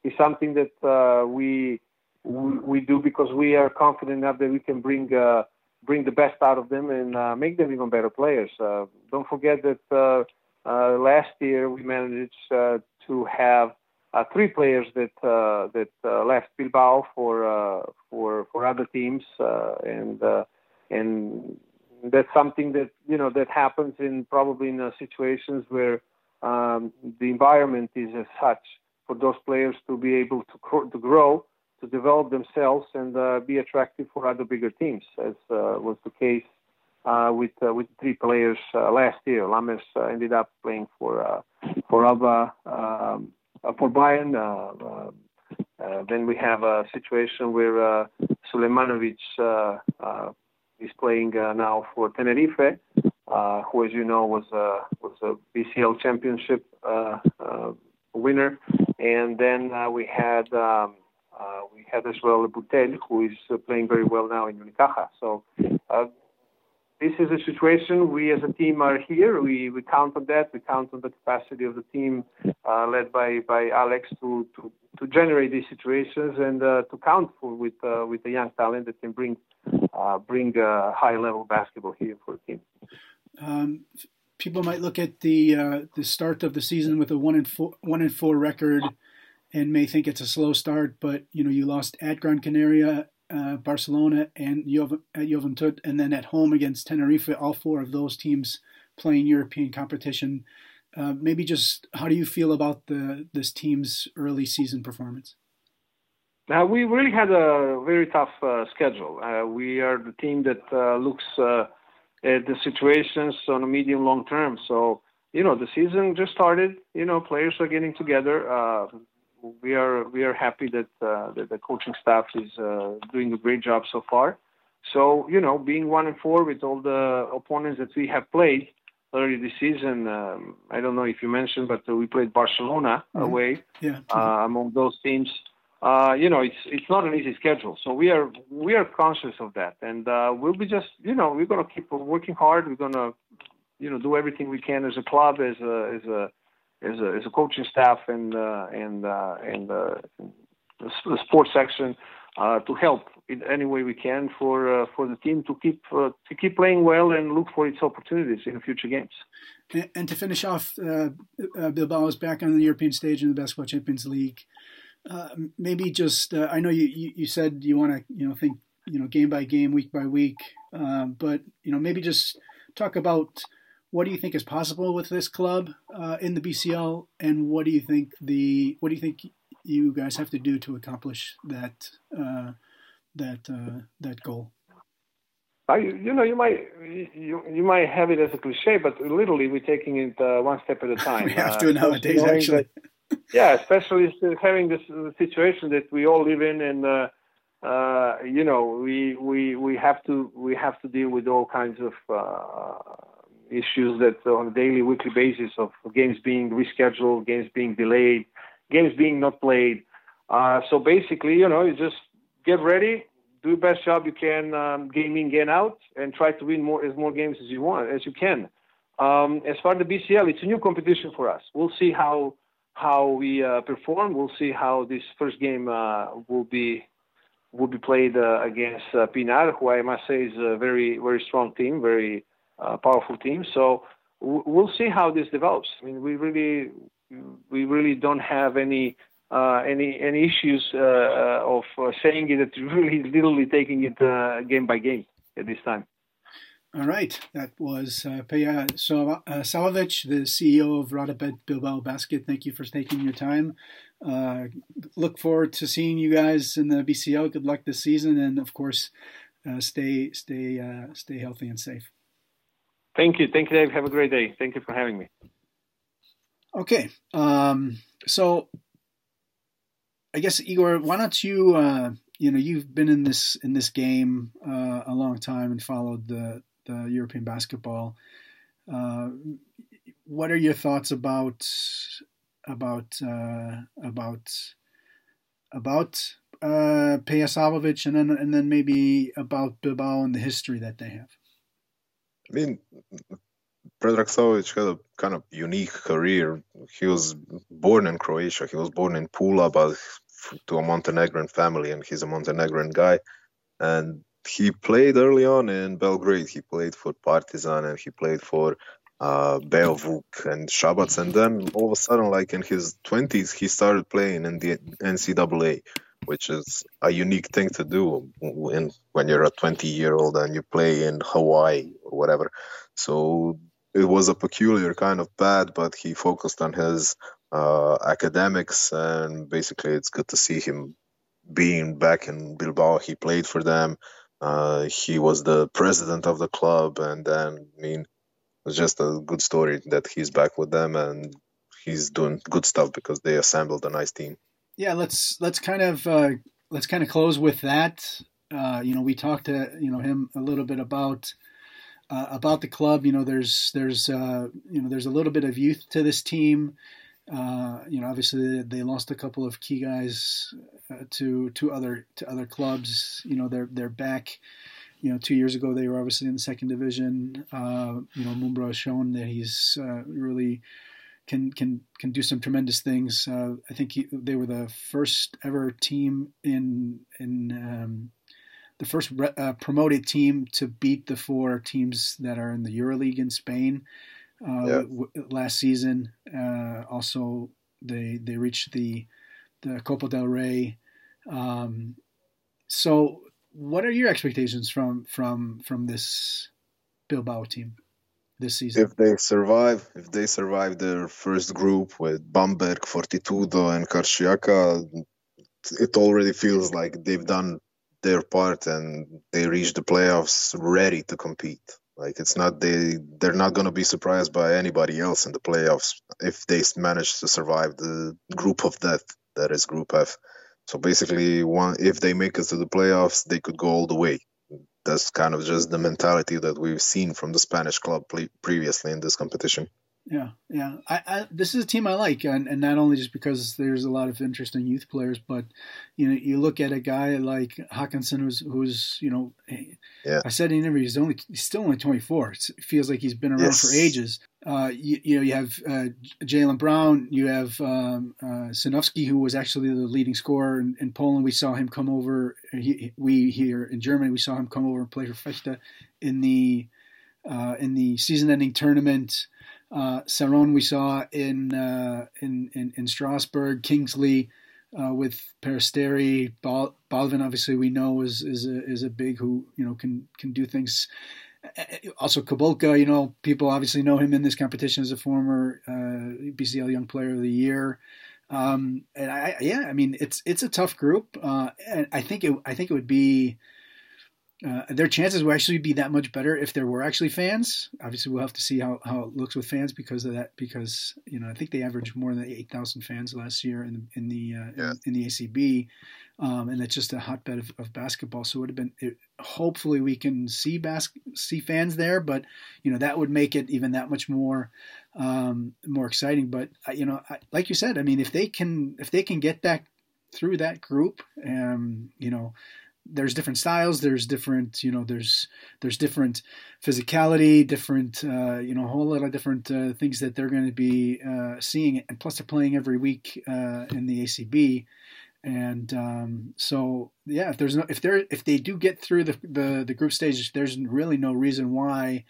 is something that we we do because we are confident enough that we can bring uh, bring the best out of them and uh, make them even better players. Uh, don't forget that uh, uh, last year we managed uh, to have uh, three players that uh, that uh, left Bilbao for uh, for for other teams, uh, and uh, and that's something that you know that happens in probably in uh, situations where um, the environment is as such for those players to be able to cr- to grow to develop themselves and uh, be attractive for other bigger teams, as uh, was the case uh, with uh, with three players uh, last year. Lammers uh, ended up playing for uh, for Alba, um, uh, for Bayern. Uh, uh, uh, then we have a situation where uh, Sulejmanovic uh, uh, is playing uh, now for Tenerife, uh, who, as you know, was uh, was a BCL championship uh, uh, winner. And then uh, we had um, uh, we had as well Bouteille, who is uh, playing very well now in Unicaja. So uh, this is a situation we as a team are here. We, we count on that. We count on the capacity of the team uh, led by, by Alex to, to, to generate these situations and uh, to count for with uh, with the young talent that can bring bring high level basketball here for the team. Um, people might look at the the start of the season with a one and four one and four record and may think it's a slow start, but you know you lost at Gran Canaria, uh, Barcelona, and at Juventud, and then at home against Tenerife. All four of those teams playing European competition. Uh, maybe just how do you feel about the this team's early season performance? Now we really had a very tough uh, schedule. Uh, we are the team that uh, looks uh, at the situations on a medium long term. So you know the season just started. You know players are getting together we are we are happy that uh, that the coaching staff is uh, doing a great job so far. So you know, being one and four with all the opponents that we have played early this season, um, I don't know if you mentioned, but we played Barcelona Mhm. away Yeah. uh, among those teams. Uh, you know, it's it's not an easy schedule, so we are we are conscious of that, and uh, we'll be just you know we're gonna keep working hard. We're gonna you know do everything we can as a club, as a as a as a, as a coaching staff and uh, and uh, and uh, the, sports section uh, to help in any way we can for uh, for the team to keep uh, to keep playing well and look for its opportunities in future games. And, and to finish off, uh, uh, Bilbao is back on the European stage in the Basketball Champions League. Uh, maybe just I know you, you, you said you want to you know think you know game by game, week by week, but you know maybe just talk about what do you think is possible with this club uh, in the BCL, and what do you think the what do you think you guys have to do to accomplish that uh, that uh, that goal? I, you know, you might you you might have it as a cliche, but literally we're taking it uh, one step at a time. we have to nowadays, actually. That, yeah, especially having this situation that we all live in, and uh, uh, you know, we we we have to we have to deal with all kinds of issues that on a daily, weekly basis of games being rescheduled, games being delayed, games being not played. Uh, so basically, you know, you just get ready, do the best job you can, um, game in, game out, and try to win more as more games as you want as you can. Um, as far as the BCL, it's a new competition for us. We'll see how how we uh, perform. We'll see how this first game uh, will be will be played uh, against uh, Pinar, who I must say is a very very strong team, very powerful team. So we'll see how this develops. I mean, we really we really don't have any uh, any any issues uh, uh of uh, saying it. Really literally taking it uh, game by game at this time. All right, that was uh, Peja so, Savovic, the CEO of Rada Bilbao Basket. Thank you for taking your time. look forward to seeing you guys in the BCL. Good luck this season, and of course, stay stay stay healthy and safe. Thank you. Thank you, Dave. Have a great day. Thank you for having me. Okay. Um, so I guess Igor, why don't you, uh, you know, you've been in this in this game uh, a long time and followed the the European basketball. Uh, what are your thoughts about about uh, about about uh, Peja Savovic and then and then maybe about Bilbao and the history that they have? I mean, Predrag Savovic had a kind of unique career. He was born in Croatia. He was born in Pula, but to a Montenegrin family, and he's a Montenegrin guy. And he played early on in Belgrade. He played for Partizan and he played for uh, Beovuk and Shabac. And then all of a sudden, like in his 20s, he started playing in the NCAA which is a unique thing to do when when you're a 20 year old and you play in Hawaii or whatever. So it was a peculiar kind of bad, but he focused on his uh, academics, and basically, it's good to see him being back in Bilbao. He played for them. Uh, he was the president of the club, and then I mean, it's just a good story that he's back with them and he's doing good stuff because they assembled a nice team yeah, let's let's kind of uh, let's kind of close with that. Uh, you know, we talked to you know him a little bit about uh, about the club. You know, there's there's uh, you know there's a little bit of youth to this team. Uh, you know, obviously they lost a couple of key guys uh, to to other to other clubs. You know, they're they're back. You know, two years ago they were obviously in the second division. you know, Mumbrú has shown that he's really can can can do some tremendous things. Uh, I think he, they were the first ever team in in um, the first re, uh, promoted team to beat the four teams that are in the EuroLeague in Spain uh, yeah. w- last season. Uh, also, they they reached the the Copa del Rey. Um, so, what are your expectations from from from this Bilbao team? this season. If they survive, if they survive their first group with Bamberg, Fortitudo, and Karşıyaka, it already feels like they've done their part and they reach the playoffs ready to compete. Like it's not they they're not going to be surprised by anybody else in the playoffs if they manage to survive the group of death that is Group F. So basically, one if they make it to the playoffs, they could go all the way that's kind of just the mentality that we've seen from the Spanish club previously in this competition. Yeah, yeah. I, I, this is a team I like, and, and not only just because there's a lot of interesting youth players, but you know, you look at a guy like Hakanson, who's who's you know, yeah. I said in interview he's only he's still only 24. It feels like he's been around yes. for ages. uh, you, you, know, you have uh, Jaylon Brown, you have um, uh, Sinofsky, who was actually the leading scorer in, in Poland. We saw him come over. He, we here in Germany, we saw him come over and play for Vechta in the uh, in the season-ending tournament. Uh, Saron, we saw in, uh, in, in in Strasbourg. Kingsley uh, with Peristeri, Bal- Balvin, obviously we know is is a, is a big who you know can can do things also Kulboka, you know, people obviously know him in this competition as a former uh, BCL Young Player of the Year. Um, and I, yeah, I mean, it's it's a tough group, uh, and I think it I think it would be uh, their chances would actually be that much better if there were actually fans. Obviously, we'll have to see how, how it looks with fans because of that. Because you know, I think they averaged more than eight thousand fans last year in the in the uh, yeah. in, in, the ACB um, and it's just a hotbed of, of basketball. So it would have been. It, hopefully, we can see bas- see fans there, but you know that would make it even that much more um, more exciting. But uh, you know, I, like you said, I mean, if they can if they can get that through that group, um, you know, there's different styles there's different you know there's there's different physicality different uh, you know a whole lot of different uh, things that they're going to be uh, seeing and plus they're playing every week uh, in the acb and um, so yeah, if there's no if they're, if they do get through the, the, the group stage, there's really no reason why,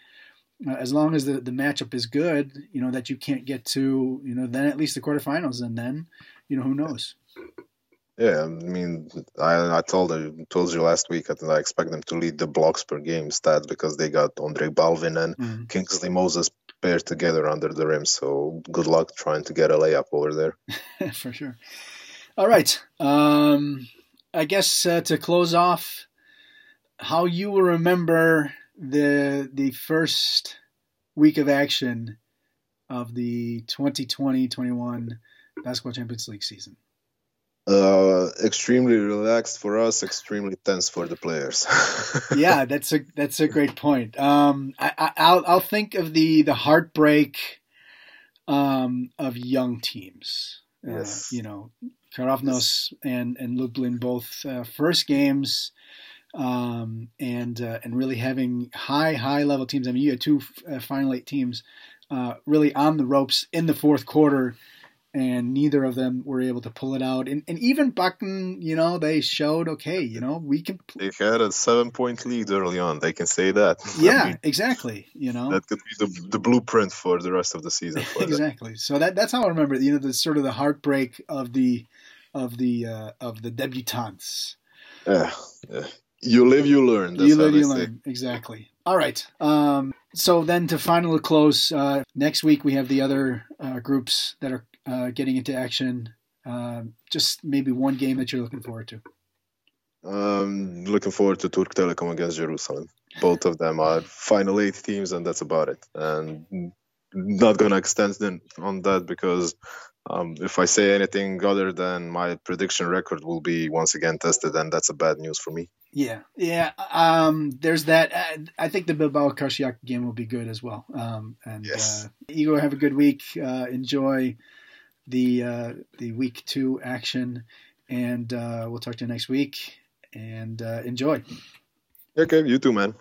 uh, as long as the the matchup is good, you know that you can't get to you know then at least the quarterfinals, and then you know who knows. Yeah, I mean, I, I told you, told you last week that I expect them to lead the blocks per game stats because they got Andre Balvin and mm-hmm. Kingsley Moses paired together under the rim. So good luck trying to get a layup over there. For sure. All right. Um, I guess uh, to close off, how you will remember the the first week of action of the 2020-21 Basketball Champions League season. Uh, extremely relaxed for us, extremely tense for the players. yeah, that's a that's a great point. Um, I, will I'll think of the the heartbreak um, of young teams. Uh, yes. you know, Keravnos and and Lublin both uh, first games, um, and uh, and really having high high level teams. I mean, you had two uh, final eight teams uh, really on the ropes in the fourth quarter, and neither of them were able to pull it out. And, and even Bakken, you know, they showed okay, you know, we can. They had a seven point lead early on. They can say that. Yeah, exactly. You know, that could be the, the blueprint for the rest of the season. exactly. So that that's how I remember. You know, the sort of the heartbreak of the of the uh, of the debutantes. Yeah, yeah. You live, you learn. That's you live, you say. learn. Exactly. All right. Um, so then to finally close, uh, next week we have the other uh, groups that are uh, getting into action. Um, just maybe one game that you're looking forward to. Um, looking forward to Turk Telekom against Jerusalem. Both of them are final eight teams, and that's about it. And not gonna extend on that because um, if I say anything other than my prediction record will be once again tested, and that's a bad news for me. Yeah, yeah. Um, there's that. Uh, I think the Bilbao Karšiak game will be good as well. Um, and yes. uh, Igor, have a good week. Uh, enjoy the uh, the week two action, and uh, we'll talk to you next week. And uh, enjoy. Okay, you too, man.